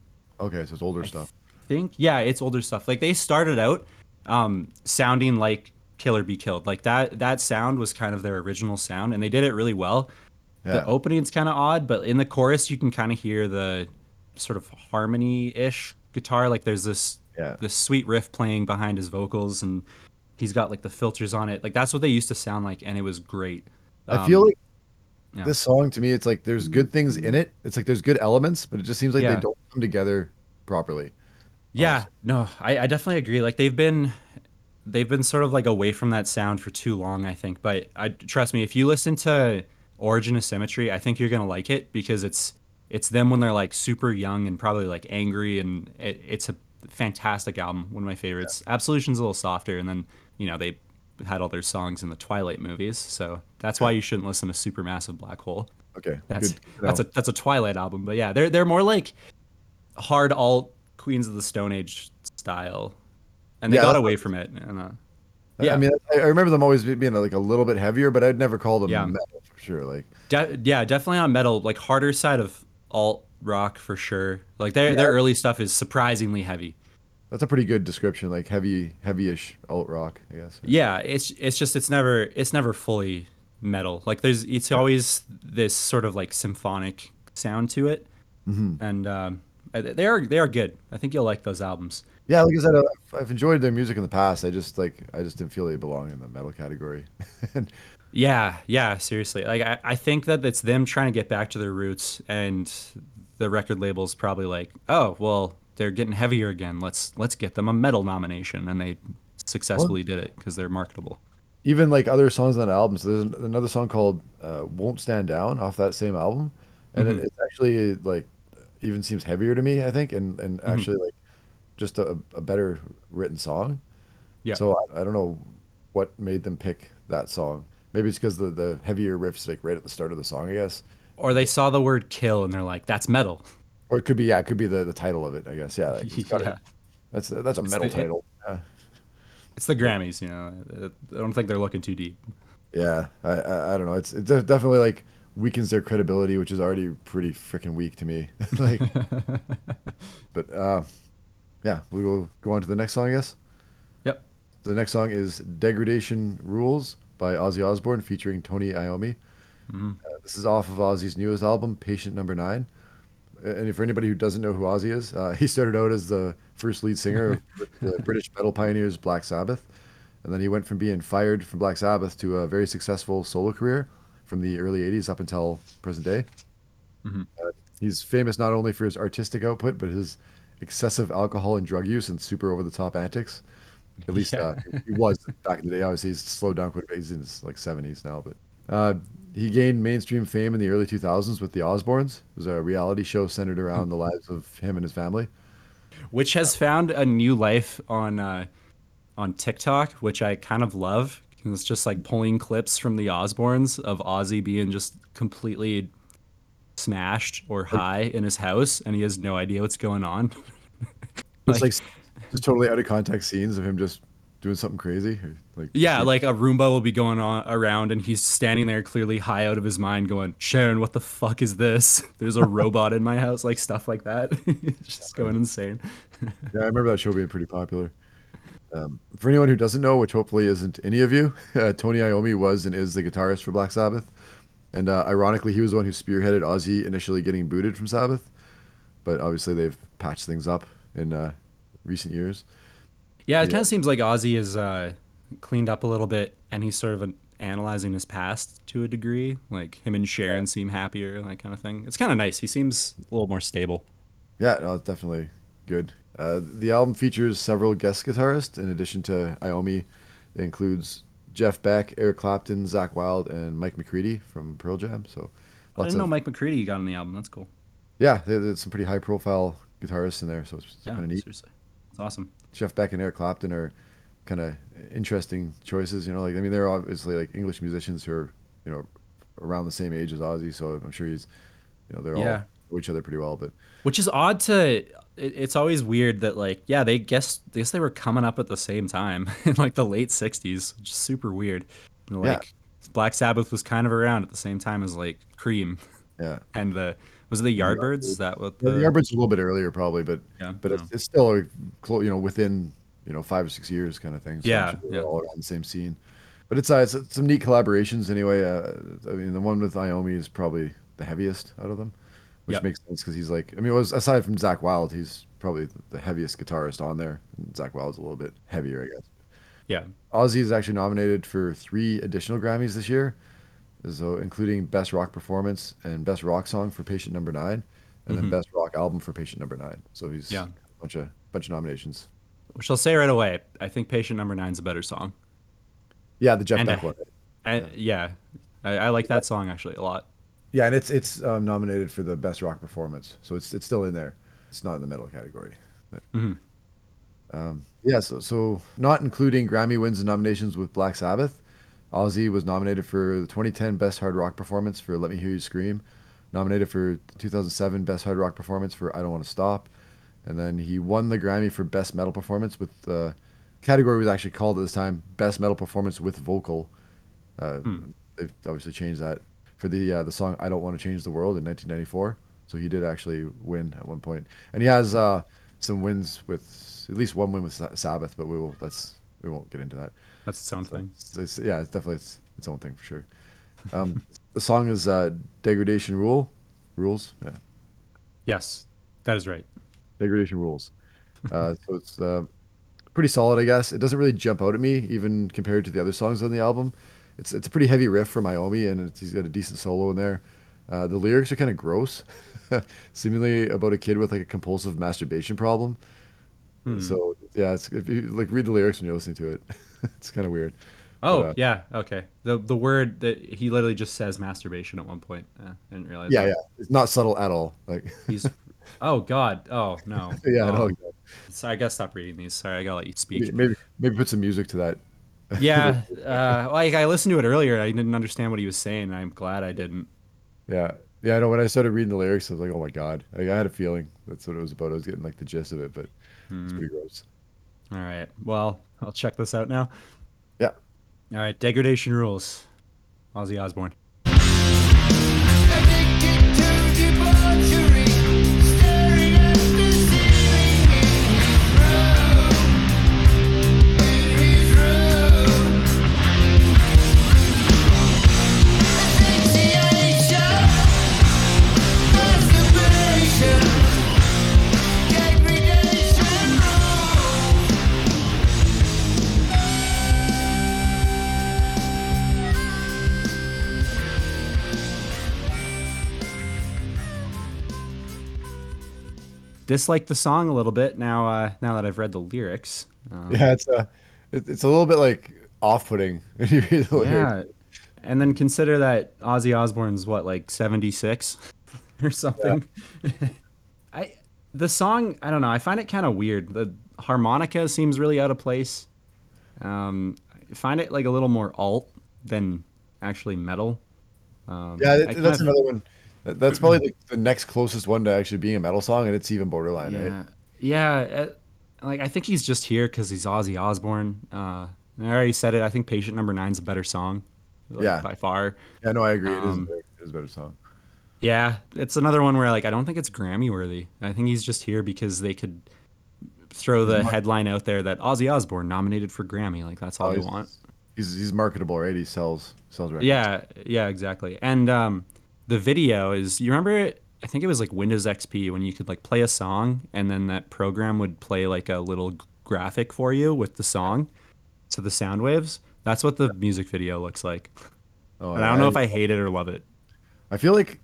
okay, so it's older stuff. think yeah it's older stuff like they started out um sounding like kill or be killed like that that sound was kind of their original sound and they did it really well Yeah. the opening's kind of odd but in the chorus you can kind of hear the sort of harmony-ish guitar like there's this Yeah. this sweet riff playing behind his vocals and he's got like the filters on it like that's what they used to sound like and it was great I feel Um, like Yeah. This song to me, it's like there's good things in it. It's like there's good elements, but it just seems like Yeah. they don't come together properly. Yeah, no, I, I definitely agree. Like they've been they've been sort of like away from that sound for too long, I think. But I trust me, if you listen to Origin of Symmetry, I think you're gonna like it because it's it's them when they're like super young and probably like angry, and it, it's a fantastic album, one of my favorites. Absolution's a little softer, and then you know they had all their songs in the Twilight movies, so that's why you shouldn't listen to Supermassive Black Hole. Okay, That's that's a that's a Twilight album, but yeah, they're they're more like hard alt Queens of the Stone Age style, and they Yeah, got away from it. And, uh, I- yeah. I mean, I, I remember them always being like a little bit heavier, but I'd never call them Yeah. metal for sure. Like, de- yeah, definitely on metal, like harder side of alt rock for sure. Like their their early stuff is surprisingly heavy. that's a pretty good description. Like heavy, heavy-ish alt rock, I guess. Yeah, it's it's just it's never it's never fully metal. Like there's it's always this sort of like symphonic sound to it, Mm-hmm. and um, they are they are good. I think you'll like those albums. Yeah, like I said, I've, I've enjoyed their music in the past. I just like, I just didn't feel they belong in the metal category. and Yeah, yeah, seriously. Like I, I think that it's them trying to get back to their roots and the record label's probably like, "Oh, well, they're getting heavier again. Let's let's get them a metal nomination." And they successfully did it because they're marketable. even like other songs on the album. So there's another song called uh, "Won't Stand Down" off that same album, and Mm-hmm. it, it's actually like even seems heavier to me. I think, and and Mm-hmm. actually like just a, a better written song. Yeah. So I, I don't know what made them pick that song. Maybe it's because the the heavier riffs like right at the start of the song, I guess. Or they saw the word kill and they're like, "That's metal." Or it could be yeah, it could be the, the title of it. I guess yeah. Like, Yeah. That's that's a It's metal the- title. Yeah. It's the Grammys, you know. I don't think they're looking too deep. Yeah, I, I, I don't know. It's it definitely like weakens their credibility, which is already pretty freaking weak to me. like, but uh, yeah, we will go on to the next song, I guess. Yep. The next song is "Degradation Rules" by Ozzy Osbourne, featuring Tony Iommi. Uh, this is off of Ozzy's newest album, Patient Number Nine. And for anybody who doesn't know who Ozzy is, uh, he started out as the first lead singer of the British metal pioneers Black Sabbath, and then he went from being fired from Black Sabbath to a very successful solo career from the early '80s up until present day. Uh, he's famous not only for his artistic output, but his excessive alcohol and drug use and super over-the-top antics. At least Yeah. uh, he was back in the day. Obviously, he's slowed down quite a bit. He's in his like 70s now, but uh, he gained mainstream fame in the early 2000s with the Osbournes. It was a reality show centered around the lives of him and his family. Which has found a new life on uh, on TikTok, which I kind of love. It's just like pulling clips from the Osbournes of Ozzy being just completely smashed or high in his house, and he has no idea what's going on. It's like just totally out of context scenes of him just doing something crazy. or, Like Yeah, like a Roomba will be going on around, and he's standing there clearly high out of his mind, going, "Sharon, what the fuck is this? There's a robot in my house," like stuff like that. just going insane. Yeah, I remember that show being pretty popular. Um, for anyone who doesn't know, which hopefully isn't any of you, uh, Tony Iommi was and is the guitarist for Black Sabbath. And uh, ironically, he was the one who spearheaded Ozzy initially getting booted from Sabbath. But obviously, they've patched things up and uh, recent years. Yeah, it Yeah. kind of seems like Ozzy is uh, cleaned up a little bit, and he's sort of an, analyzing his past to a degree. Like him and Sharon seem happier, and that kind of thing. It's kind of nice. He seems a little more stable. Yeah, no, it's definitely good. Uh, the album features several guest guitarists in addition to Iommi. It includes Jeff Beck, Eric Clapton, Zakk Wylde, and Mike McCready from Pearl Jam. So I didn't know of Mike McCready got on the album. That's cool. yeah, there's some pretty high profile guitarists in there. So it's Yeah, kind of neat. seriously, it's awesome. Jeff Beck and Eric Clapton are kind of interesting choices. You know, like I mean, they're obviously like English musicians who are you know around the same age as Ozzy. So I'm sure he's you know they're Yeah. all know each other pretty well. But Which is odd to. It, it's always weird that like yeah they guess I guess they were coming up at the same time in like the late '60s, which is super weird. And, Yeah. Like Black Sabbath was kind of around at the same time as like Cream yeah, and the was it the Yardbirds? Is that what the, the, Yardbirds a little bit earlier probably, but Yeah, but it's, it's still a you know within you know five or six years kind of thing. So Yeah, yeah. all around the same scene. But it's, uh, it's some neat collaborations anyway. Uh, I mean, the one with Iommi is probably the heaviest out of them, which Yep. makes sense because he's like, I mean, it was aside from Zakk Wylde, he's probably the heaviest guitarist on there. And Zakk Wylde's a little bit heavier, I guess. yeah Ozzy is actually nominated for three additional Grammys this year. So including best rock performance and best rock song for Patient Number Nine, and then best rock album for Patient Number Nine. So he's Yeah. a bunch of bunch of nominations. Which I'll say right away. I think Patient Number Nine's a better song. Yeah, the Jeff And, Beck uh, one. I, yeah, I, I like that song actually a lot. Yeah, and it's it's um, nominated for the best rock performance, so it's it's still in there. It's not in the metal category. But, um, yeah, so so not including Grammy wins and nominations with Black Sabbath, Ozzy was nominated for the 2010 Best Hard Rock Performance for "Let Me Hear You Scream," nominated for 2007 Best Hard Rock Performance for "I Don't Want to Stop," and then he won the Grammy for Best Metal Performance with the category was actually called at this time Best Metal Performance with Vocal. Uh, They've obviously changed that for the uh, the song "I Don't Want to Change the World" in 1994. So he did actually win at one point. point, and he has uh, some wins with at least one win with Sabbath, but we will that's we won't get into that. That's its own thing. It's, it's- yeah, it's definitely its, its own thing for sure. Um, the song is uh, "Degradation Rule," rules. Yeah, Yes, that is right. degradation rules. Uh, so it's uh, pretty solid, I guess. It doesn't really jump out at me, even compared to the other songs on the album. It's it's a pretty heavy riff from Iommi, and it's, he's got a decent solo in there. Uh, the lyrics are kind of gross, seemingly about a kid with like a compulsive masturbation problem. So yeah, it's, if you like read the lyrics when you're listening to it, it's kind of weird. Oh But, uh, yeah, okay. The the word that he literally just says masturbation at one point. Uh, I didn't realize. yeah, that. yeah, it's not subtle at all. Like He's. Oh God. Oh no. yeah, Oh, no, So I gotta stop reading these. Sorry, I gotta let you speak. maybe, maybe put some music to that. Yeah. Uh, like I listened to it earlier. I didn't understand what he was saying. I'm glad I didn't. Yeah. Yeah, I know when I started reading the lyrics, I was like, oh my God. Like, I had a feeling that's what it was about. I was getting like the gist of it, but it's pretty gross. All right. Well, I'll check this out now. Yeah. All right. Degradation rules. Ozzy Osbourne. Dislike the song a little bit now. Uh, now that I've read the lyrics. Um, Yeah, it's a, it's a little bit like off putting when you read the lyrics. yeah. And then consider that Ozzy Osbourne's what, like 76 or something. I the song, I don't know. I find it kind of weird. The harmonica seems really out of place. Um, I find it like a little more alt than actually metal. Um, Yeah, that, that's of- another one. That- That's probably the, the next closest one to actually being a metal song, and it's even borderline, Yeah, right? yeah. uh, like I think he's just here because he's Ozzy Osbourne. Uh, I already said it. I think Patient Number Nine's a better song. like, Yeah. by far. Yeah, no, I agree. It is, a Um, better- it is a better song. Yeah, it's another one where like I don't think it's Grammy worthy. I think he's just here because they could throw the headline out there that Ozzy Osbourne nominated for Grammy. Like that's all Oh, they he's- want. He's he's marketable, right? He sells sells records. Yeah, yeah, exactly. And um, the video is you remember it? I think it was like Windows XP when you could like play a song and then that program would play like a little graphic for you with the song, so the sound waves. That's what the music video looks like. Oh, And I don't know if I hate it or love it. I feel like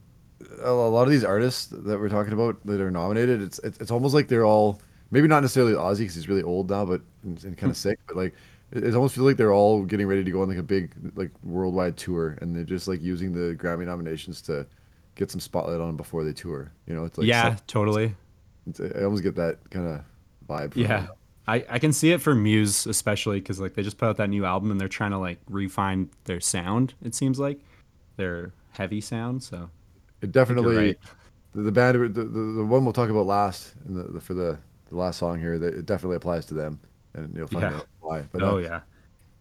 a a lot of these artists that we're talking about that are nominated, it's it's, it's almost like they're all maybe not necessarily Ozzy because he's really old now, but and, and kind of hmm. sick. But like it, almost feels like they're all getting ready to go on like a big like worldwide tour, and they're just like using the Grammy nominations to get some spotlight on them before they tour. You know, it's like yeah, totally. it's, I almost get that kind of vibe. Yeah. I, I can see it for Muse especially because like they just put out that new album and they're trying to like refine their sound. It seems like their heavy sound. So It definitely right. the, the band the, the, the one we'll talk about last in the, the for the, the last song here that it definitely applies to them and you'll find Yeah. out why. But oh uh, yeah,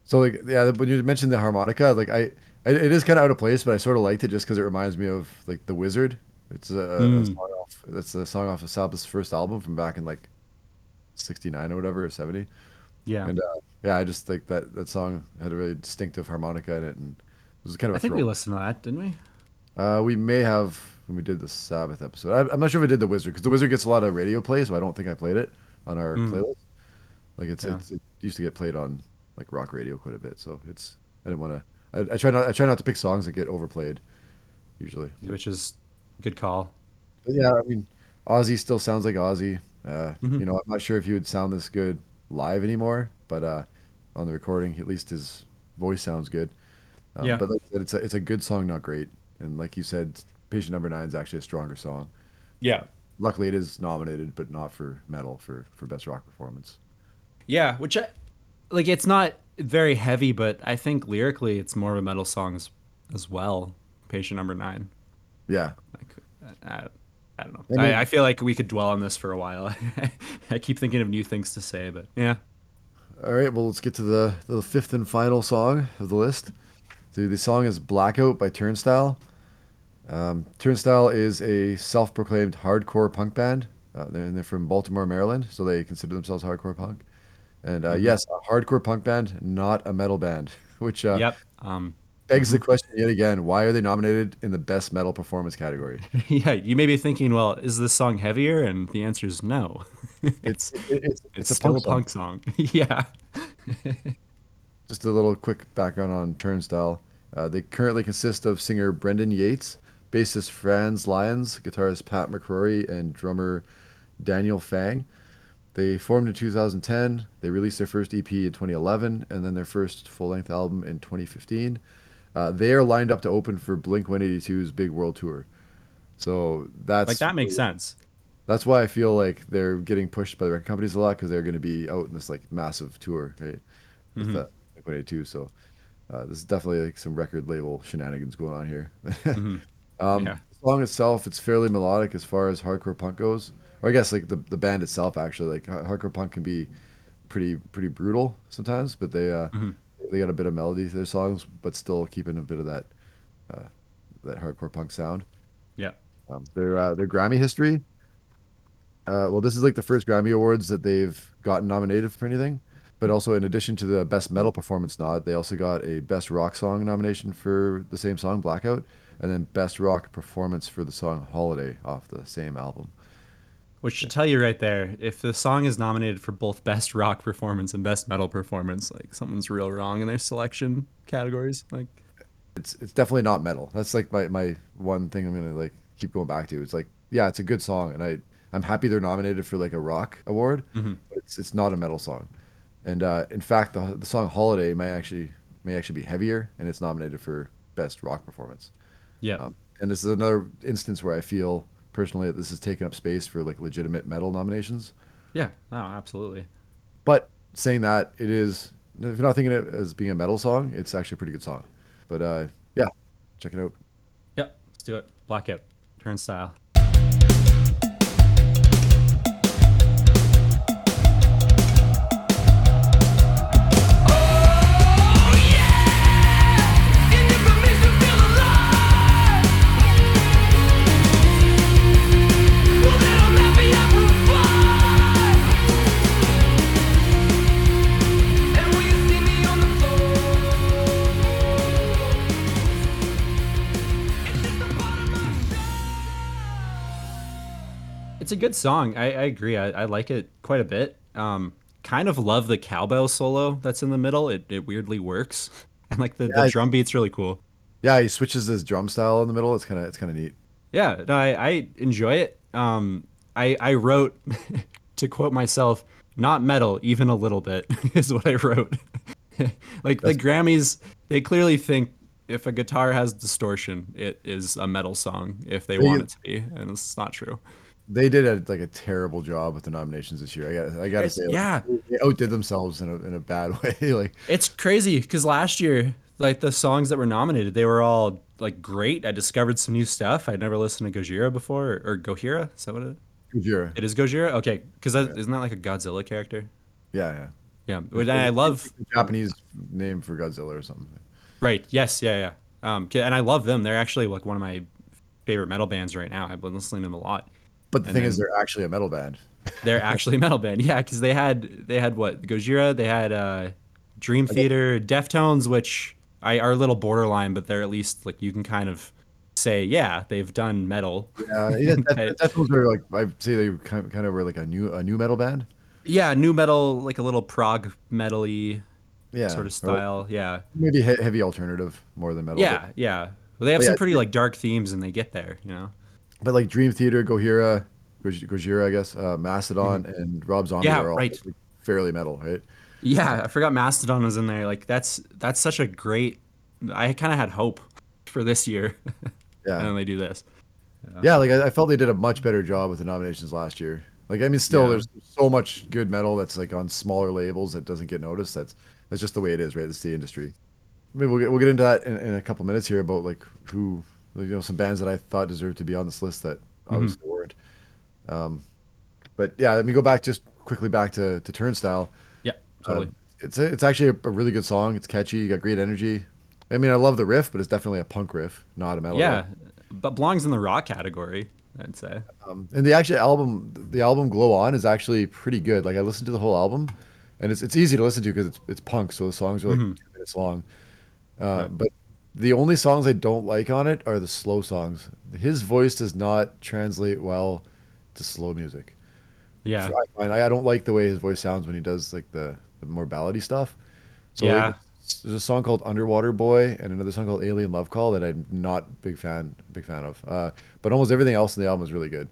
So like yeah, when you mentioned the harmonica, like I, it is kind of out of place, but I sort of liked it just because it reminds me of like the Wizard. It's a, a Mm. song off. That's a song off of Sabbath's first album from back in like '69 or whatever or '70. yeah. And uh, yeah, I just think that that song had a really distinctive harmonica in it, and it was kind of a I think we listened to that, didn't we? uh, we may have when we did the Sabbath episode. I, I'm not sure if I did the Wizard because the Wizard gets a lot of radio play, so I don't think I played it on our playlist. Like it's, Yeah. it's it used to get played on like rock radio quite a bit, so it's I didn't want to I, I try not I try not to pick songs that get overplayed, usually. which is good call. But yeah, I mean, Ozzy still sounds like Ozzy. Uh, Mm-hmm. You know, I'm not sure if he would sound this good live anymore, but uh, on the recording, at least his voice sounds good. Um, Yeah. But like said, it's a it's a good song, not great. And like you said, Patient Number Nine is actually a stronger song. Yeah. Luckily, it is nominated, but not for metal for for best rock performance. Yeah, which I, like it's not very heavy, but I think lyrically it's more of a metal song as, as well. Patient number nine. Yeah, Like, I, I don't know. I mean- I, I feel like we could dwell on this for a while. I keep thinking of new things to say, but yeah. All right, well, let's get to the, the fifth and final song of the list. The, the song is Blackout by Turnstile. Um, Turnstile is a self proclaimed hardcore punk band. Uh, they're, they're from Baltimore, Maryland, so they consider themselves hardcore punk. And uh, yes, a hardcore punk band, not a metal band, which uh, Yep. Um, begs the question yet again why are they nominated in the best metal performance category? yeah, you may be thinking, well, is this song heavier? And the answer is no. It's, it, it's, It's, it's a still punk a punk song. yeah. Just a little quick background on Turnstile. Uh, they currently consist of singer Brendan Yates, bassist Franz Lyons, guitarist Pat McCrory, and drummer Daniel Fang. They formed in 2010. They released their first EP in 2011, and then their first full-length album in 2015. Uh, they are lined up to open for Blink 182's big world tour. So that's Like that makes sense. that's why I feel like they're getting pushed by the record companies a lot because they're going to be out in this like massive tour, right? With Mm-hmm. the Blink-182. So uh, this is definitely like some record label shenanigans going on here. um, Mm-hmm. Yeah. The song itself, it's fairly melodic as far as hardcore punk goes. Or I guess like the, the band itself actually, like ha- hardcore punk can be pretty pretty brutal sometimes, but they uh, Mm-hmm. they got a bit of melody to their songs, but still keeping a bit of that uh, that hardcore punk sound. Yeah. Um, their uh, their Grammy history. Uh, well, this is like the first Grammy awards that they've gotten nominated for anything. But also, in addition to the best metal performance nod, they also got a best rock song nomination for the same song, Blackout, and then best rock performance for the song Holiday off the same album. Which should tell you right there, if the song is nominated for both best rock performance and best metal performance, like something's real wrong in their selection categories. Like, It's it's definitely not metal. That's like my, my one thing I'm gonna like keep going back to. It's like yeah, it's a good song, and I I'm happy they're nominated for like a rock award. But it's it's not a metal song, and uh, in fact the the song Holiday may actually may actually be heavier, and it's nominated for best rock performance. yeah, Um, and this is another instance where I feel personally that this is taking up space for like legitimate metal nominations. yeah, no, absolutely. But saying that, it is if you're not thinking of it as being a metal song, it's actually a pretty good song. But uh, yeah, check it out. Yep, let's do it. Blackout, turnstile. Good song. I, I agree. I, I like it quite a bit. Um, kind of love the cowbell solo that's in the middle. It, it weirdly works, and like the, Yeah, the drum beat's really cool. Yeah, he switches his drum style in the middle. It's kind of it's kind of neat. Yeah, no, I, I enjoy it. Um, I I wrote to quote myself, not metal, even a little bit is what I wrote. like the Grammys, they clearly think if a guitar has distortion, it is a metal song if they They- want it to be, and it's not true. They did a, like a terrible job with the nominations this year. I got I got to say, like, yeah. they outdid themselves in a in a bad way. like It's crazy because last year, like the songs that were nominated, they were all like great. I discovered some new stuff. I'd never listened to Gojira before, or, or Gohira. Is that what it? Gojira. It is Gojira. Okay, because isn't that like a Godzilla character? Yeah, yeah. Yeah, and I love Japanese name for Godzilla or something. Right. Yes. Yeah. Yeah. Um, and I love them. They're actually like one of my favorite metal bands right now. I've been listening to them a lot. But the And thing is, they're actually a metal band. They're actually a metal band. Yeah, because they had they had what Gojira. They had uh, Dream Theater, Deftones, which I are a little borderline, but they're at least like you can kind of say, yeah, they've done metal. Yeah, yeah that, I- what they're like. I'd say they kind of, kind of were like a new a nu metal band. Yeah, nu metal, like a little prog metally. Yeah, sort of style. Yeah, Maybe heavy alternative more than metal. yeah, yeah. Well, they have But some yeah, pretty like dark themes, and they get there. You know. But, like Dream Theater, Gojira, Gojira, I guess, uh, Mastodon, and Rob Zombie Mm-hmm. Yeah, are all right. like, fairly metal, right? Yeah, I forgot Mastodon was in there. Like that's that's such a great. I kind of had hope for this year, Yeah. and then they do this. Yeah, like I, I felt they did a much better job with the nominations last year. Like I mean, still Yeah. there's so much good metal that's like on smaller labels that doesn't get noticed. That's that's just the way it is, right? It's the industry. Maybe we'll get we'll get into that in, in a couple minutes here about like who you know some bands that I thought deserved to be on this list that Mm-hmm. obviously weren't. Um, but yeah, let me go back just quickly back to to Turnstile. Yeah, Uh, totally. it's a, it's actually a, a really good song. It's catchy. You got great energy. I mean, I love the riff, but it's definitely a punk riff, not a metal. yeah, riff. but belongs in the rock category. I'd say. Um, and the actual album, the album "Glow On" is actually pretty good. Like I listened to the whole album, and it's it's easy to listen to because it's it's punk, so the songs are like two minutes long. Uh, But the only songs I don't like on it are the slow songs. His voice does not translate well to slow music. Yeah. So I, find- I don't like the way his voice sounds when he does like the, the more ballady stuff. So like, Yeah. there's a song called Underwater Boy and another song called Alien Love Call that I'm not big fan big fan of. Uh, but almost everything else in the album is really good.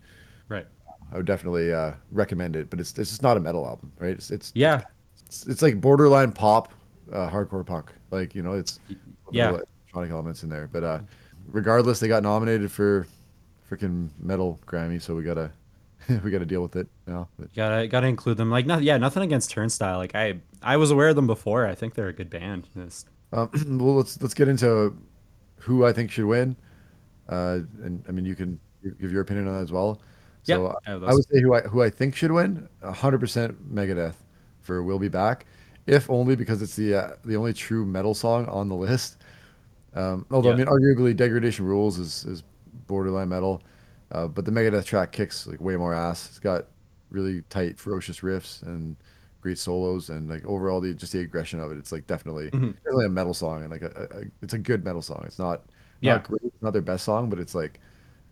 Right. I would definitely uh, recommend it, but it's it's just not a metal album, right? It's it's Yeah. it's, it's like borderline pop, uh, hardcore punk. Like you know, it's Yeah. Electronic elements in there. But uh, regardless, they got nominated for freaking metal Grammy, so we gotta we gotta deal with it now. But, Gotta gotta include them. Like, not yeah, nothing against Turnstile. Like, I I was aware of them before. I think they're a good band. It's- um, well, let's let's get into who I think should win. Uh, and I mean, you can give your opinion on that as well. Yeah, So I I would say who I who I think should win, hundred percent Megadeth for "We'll Be Back," if only because it's the uh, the only true metal song on the list. Um, although I mean, arguably, "Degradation Rules" is is borderline metal, uh, but the Megadeth track kicks like way more ass. It's got really tight, ferocious riffs and great solos, and like overall, the just the aggression of it. It's like definitely Mm-hmm. definitely a metal song, and like a, a, it's a good metal song. It's not Yeah. not great, it's not their best song, but it's like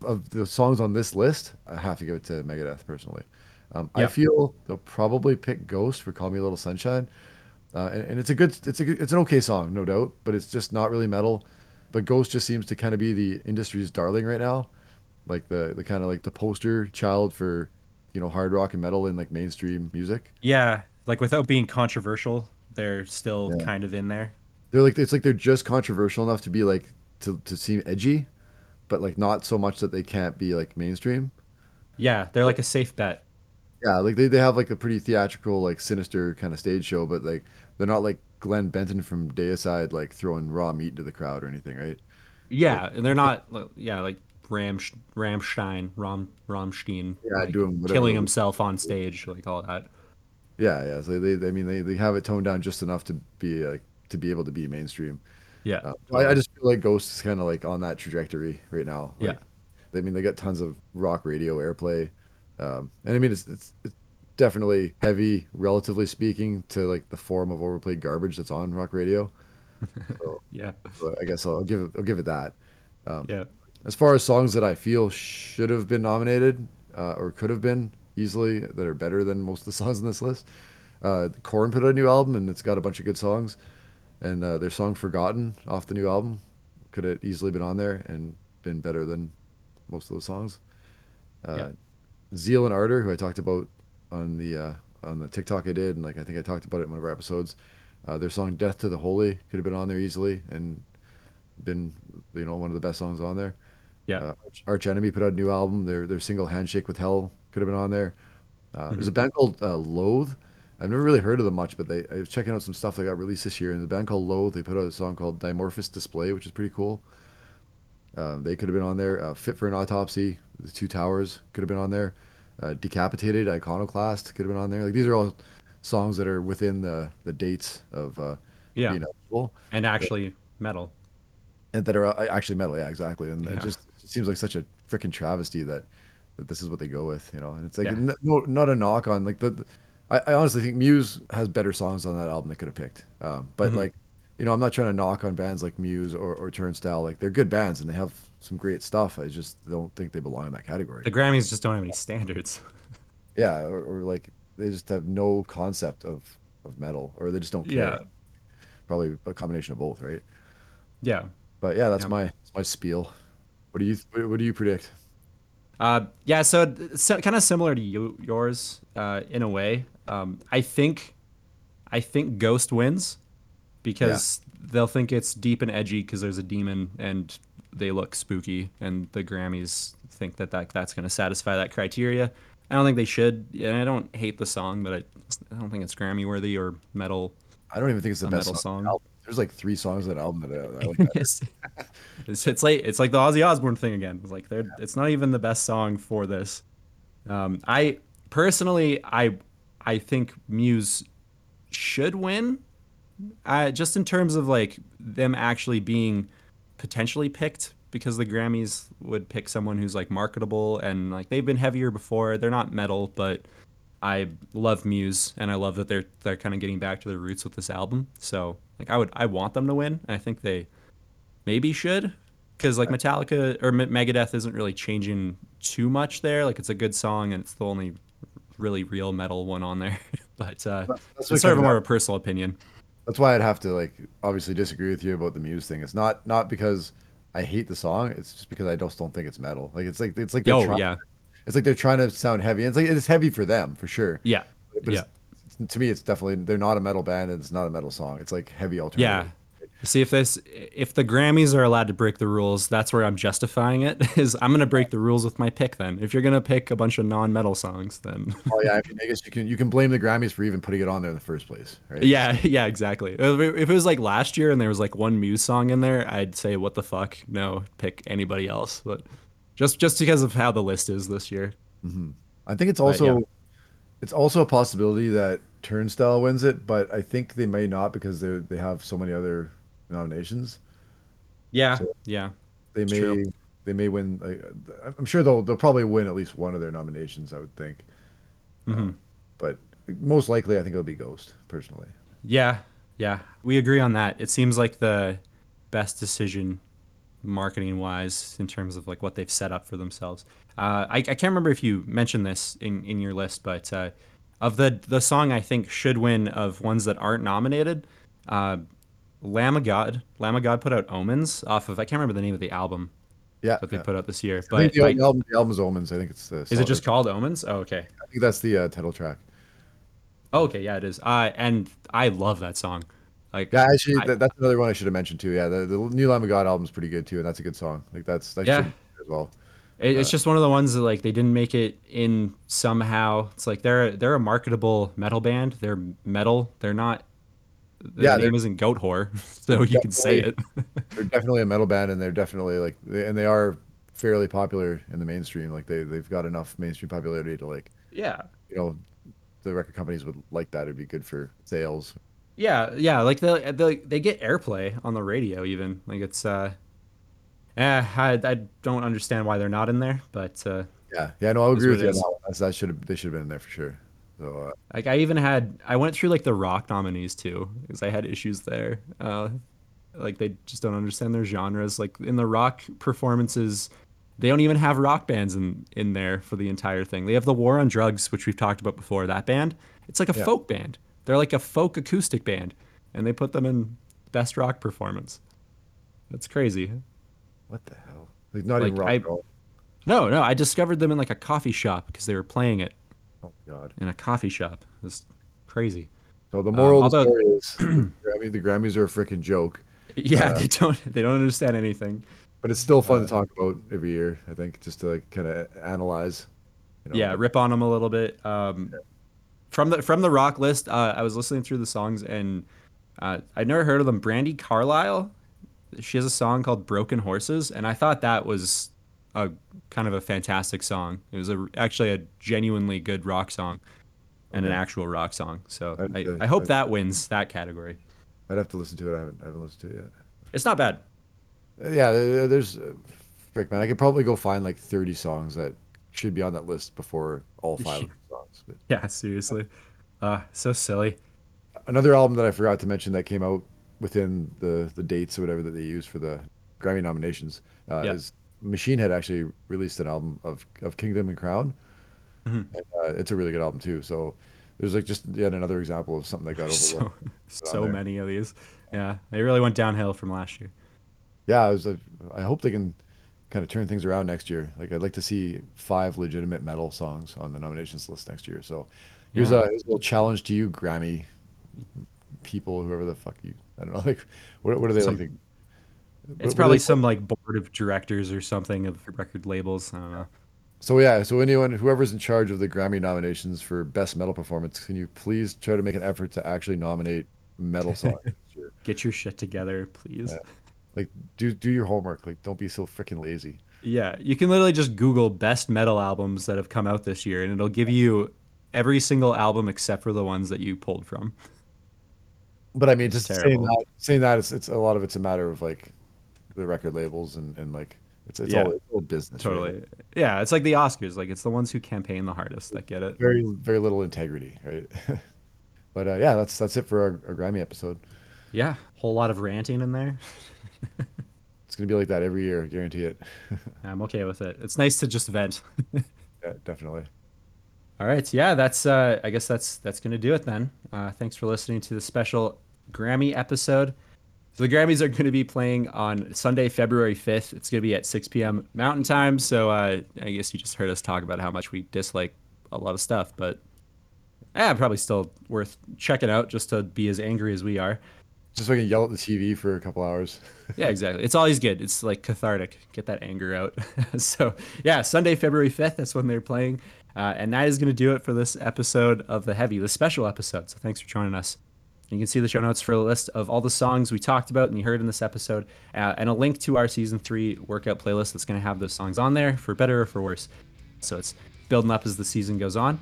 of the songs on this list, I have to give it to Megadeth personally. Um, I feel they'll probably pick Ghost for "Call Me a Little Sunshine," uh, and, and it's a good, it's a good, it's an okay song, no doubt, but it's just not really metal. But Ghost just seems to kind of be the industry's darling right now, like the the kind of like the poster child for, you know, hard rock and metal in like mainstream music. yeah, like without being controversial, they're still Yeah. kind of in there. They're like it's like they're just controversial enough to be like to to seem edgy, but like not so much that they can't be like mainstream. Yeah, they're like a safe bet. Yeah, like they, they have like a pretty theatrical, like sinister kind of stage show, but like they're not like Glenn Benton from Deicide like throwing raw meat to the crowd or anything, right? Yeah, and they're not. li- Yeah, like Ram Rammstein, Ram Rammstein. Yeah, like, doing whatever killing himself on stage, like all that. Yeah, yeah. So they, they I mean, they, they have it toned down just enough to be like to be able to be mainstream. Yeah, Uh, I, I just feel like Ghost is kind of like on that trajectory right now. Like, Yeah. I mean, they got tons of rock radio airplay, um, and I mean, it's, it's it's definitely heavy, relatively speaking, to like the form of overplayed garbage that's on rock radio. So, yeah, so I guess I'll give it I'll give it that. yeah. As far as songs that I feel should have been nominated uh, or could have been easily that are better than most of the songs on this list, uh, Korn put out a new album and it's got a bunch of good songs, and uh, their song "Forgotten" off the new album could have easily been on there and been better than most of those songs. Uh, Yeah. Zeal and Ardor, who I talked about on the uh, on the TikTok I did, and like I think I talked about it in one of our episodes. Uh, their song "Death to the Holy" could have been on there easily and been you know one of the best songs on there. Yeah. Uh, Arch- Enemy put out a new album. Their their single "Handshake with Hell" could have been on there. Uh, There's a band called uh, Loathe. I've never really heard of them much, but they I was checking out some stuff that got released this year. And the band called Loathe, they put out a song called "Dimorphous Display," which is pretty cool. Uh, they could have been on there. Uh, "Fit for an Autopsy," "The Two Towers" could have been on there. Uh, "Decapitated," "Iconoclast" could have been on there. Like these are all songs that are within the the dates of uh, Yeah. being eligible And actually, metal. and that are uh, actually metal. Yeah, exactly. And Yeah. it just seems like such a freaking travesty that that this is what they go with, you know. And it's like Yeah. n- no, not a knock on like the. the- I, I honestly think Muse has better songs on that album they could have picked. Um, but Mhm. like, you know, I'm not trying to knock on bands like Muse or, or Turnstile. Like they're good bands and they have some great stuff. I just don't think they belong in that category. The Grammys just don't have any standards. yeah, or, or like they just have no concept of of metal, or they just don't care. Yeah. probably a combination of both, right? Yeah. But yeah, that's Yeah. my that's my spiel. What do you what, what do you predict? Uh, yeah, so, so kind of similar to you, yours uh, in a way. Um, I think, I think Ghost wins because they'll think it's deep and edgy because there's a demon and they look spooky, and the Grammys think that, that that's going to satisfy that criteria. I don't think they should, and I don't hate the song, but I, I don't think it's Grammy worthy or metal. I don't even think it's the best metal song. song. There's like three songs on that album that I, I like. it's, it's it's like it's like the Ozzy Osbourne thing again. It's like they're it's not even the best song for this. Um, I personally I I think Muse should win. Uh, just in terms of like them actually being potentially picked because the Grammys would pick someone who's like marketable and like they've been heavier before. They're not metal, but I love Muse and I love that they're they're kind of getting back to their roots with this album. So like I would I want them to win. And I think they maybe should because like Metallica or Megadeth isn't really changing too much there. Like it's a good song and it's the only really real metal one on there. but uh, That's it's sort of more of a personal opinion. That's why I'd have to like obviously disagree with you about the Muse thing. It's not not because I hate the song. It's just because I just don't think it's metal. Like it's like it's like they're Oh trying- yeah, It's like they're trying to sound heavy. It's like it's heavy for them for sure. yeah, But yeah. it's, to me, it's definitely they're not a metal band. and It's not a metal song. It's like heavy alternative. Yeah. See if this if the Grammys are allowed to break the rules, that's where I'm justifying it. Is I'm gonna break the rules with my pick. Then, if you're gonna pick a bunch of non-metal songs, then Oh yeah. I, mean, I guess you can you can blame the Grammys for even putting it on there in the first place, right? yeah, yeah, exactly. If it was like last year and there was like one Muse song in there, I'd say what the fuck, no, pick anybody else. But just just because of how the list is this year. Mm-hmm. I think it's But, also yeah. it's also a possibility that Turnstile wins it, but I think they may not because they they have so many other nominations. Yeah, yeah, They may true. they may win. Like, I'm sure they'll they'll probably win at least one of their nominations. I would think, Mm-hmm. but most likely I think it'll be Ghost personally. yeah, yeah. We agree on that. It seems like the best decision marketing wise in terms of like what they've set up for themselves. Uh, I, I can't remember if you mentioned this in, in your list, but uh, of the the song I think should win of ones that aren't nominated, uh, Lamb of God, Lamb of God put out Omens off of I can't remember the name of the album Yeah, that they yeah. put out this year, but the, like, album, the album's Omens. I think it's the. is it just called Omens? Oh, okay. I think that's the uh, title track. Oh, okay, yeah, it is. Uh, and I love that song. Like, Yeah, actually, I- that, that's another one I should have mentioned too. Yeah, the, the new Lamb of God album's pretty good too, and that's a good song. Like that's that Yeah. as well. It, it's just one of the ones that like they didn't make it in somehow. It's like they're they're a marketable metal band. They're metal. They're not. Their Yeah, name isn't Goatwhore, so you can say it. They're definitely a metal band, and they're definitely like, they, and they are fairly popular in the mainstream. Like they they've got enough mainstream popularity to like, yeah, you know, the record companies would like that. It'd be good for sales. yeah, yeah. Like they they they get airplay on the radio even. Like it's uh, eh, I I don't understand why they're not in there, but uh, Yeah, yeah. No, I agree with you. that that should have they should have been in there for sure. So uh, Like I even had I went through like the rock nominees too because I had issues there. Uh, like they just don't understand their genres. Like in the rock performances, they don't even have rock bands in in there for the entire thing. They have the War on Drugs, which we've talked about before. That band, it's like a Yeah. folk band. They're like a folk acoustic band, and they put them in best rock performance. That's crazy. what the hell? Like not Like, even rock I-. No, no, I discovered them in like a coffee shop because they were playing it Oh god. in a coffee shop. It's crazy. So the moral of the although- story is, Grammy, the Grammys are a freaking joke, Yeah, Uh, they don't they don't understand anything. but it's still Uh, fun to talk about every year. I think just to like kind of analyze. You know, yeah, rip on them a little bit. Um, from the from the rock list, uh, I was listening through the songs and uh, I'd never heard of them. Brandi Carlile, she has a song called "Broken Horses," and I thought that was a kind of a fantastic song. It was a actually a genuinely good rock song and an actual rock song. So I, uh, I hope I'd- that wins that category. I'd have to listen to it. I haven't, I haven't listened to it yet. It's not bad. Uh, Yeah, there's, uh, frick man, I could probably go find like 30 songs that should be on that list before all five of the songs. But Yeah, seriously. Uh, so silly. another album that I forgot to mention that came out within the the dates or whatever that they use for the Grammy nominations uh, Yeah. is Machine Head actually released an album of of Kingdom and Crown. Mm-hmm. And, uh, it's a really good album too. So there's like just yet another example of something that got overlooked. So so many of these. Yeah, they really went downhill from last year. Yeah, I was. uh, I hope they can kind of turn things around next year. Like I'd like to see five legitimate metal songs on the nominations list next year. So here's, Yeah. a, here's a little challenge to you, Grammy people, whoever the fuck you. I don't know. Like, what, what do they Some- like? To, It's what- what do probably they- some like board of directors or something of record labels. I don't know. So yeah, so anyone, whoever's in charge of the Grammy nominations for best metal performance, can you please try to make an effort to actually nominate metal songs? Get your shit together, please. Like, do do your homework. Like, don't be so freaking lazy. Yeah, you can literally just Google best metal albums that have come out this year, and it'll give you every single album except for the ones that you pulled from. But I mean, just saying that, saying that, it's, it's a lot of it's a matter of like the record labels and, and like it's it's Yeah. all it's all business. right? Totally. Yeah, it's like the Oscars. Like it's the ones who campaign the hardest that get it. Very very little integrity, right? but uh, yeah, that's that's it for our, our Grammy episode. Yeah, whole lot of ranting in there. It's gonna be like that every year, guarantee it. I'm okay with it. It's nice to just vent. yeah, definitely. All right, yeah, that's uh I guess that's that's gonna do it then. Uh thanks for listening to the special Grammy episode. So the Grammys are gonna be playing on Sunday, February fifth. It's gonna be at six PM Mountain Time. So uh I guess you just heard us talk about how much we dislike a lot of stuff, but yeah, probably still worth checking out just to be as angry as we are. Just so I can yell at the TV for a couple hours. Yeah, exactly. It's always good. It's like cathartic. Get that anger out. so, yeah, Sunday, February 5th, that's when they're playing. Uh, and that is going to do it for this episode of The Heavy, the special episode. So, thanks for joining us. You can see the show notes for a list of all the songs we talked about and you heard in this episode, uh, and a link to our season three workout playlist that's going to have those songs on there for better or for worse. So, it's building up as the season goes on.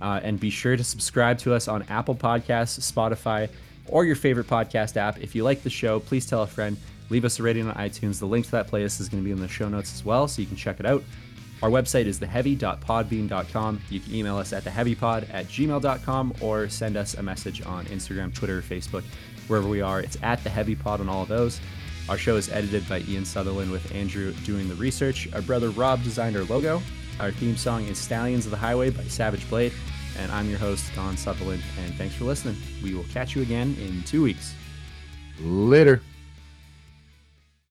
Uh, and be sure to subscribe to us on Apple Podcasts, Spotify, or your favorite podcast app. If you like the show, please tell a friend. Leave us a rating on iTunes. The link to that playlist is going to be in the show notes as well, so you can check it out. Our website is theheavy.podbean.com. You can email us at theheavypod at gmail.com or send us a message on Instagram, Twitter, Facebook, wherever we are. It's at theheavypod on all of those. Our show is edited by Ian Sutherland with Andrew doing the research. Our brother Rob designed our logo. Our theme song is Stallions of the Highway by Savage Blade. And I'm your host, Don Sutherland, and thanks for listening. We will catch you again in two weeks. Later.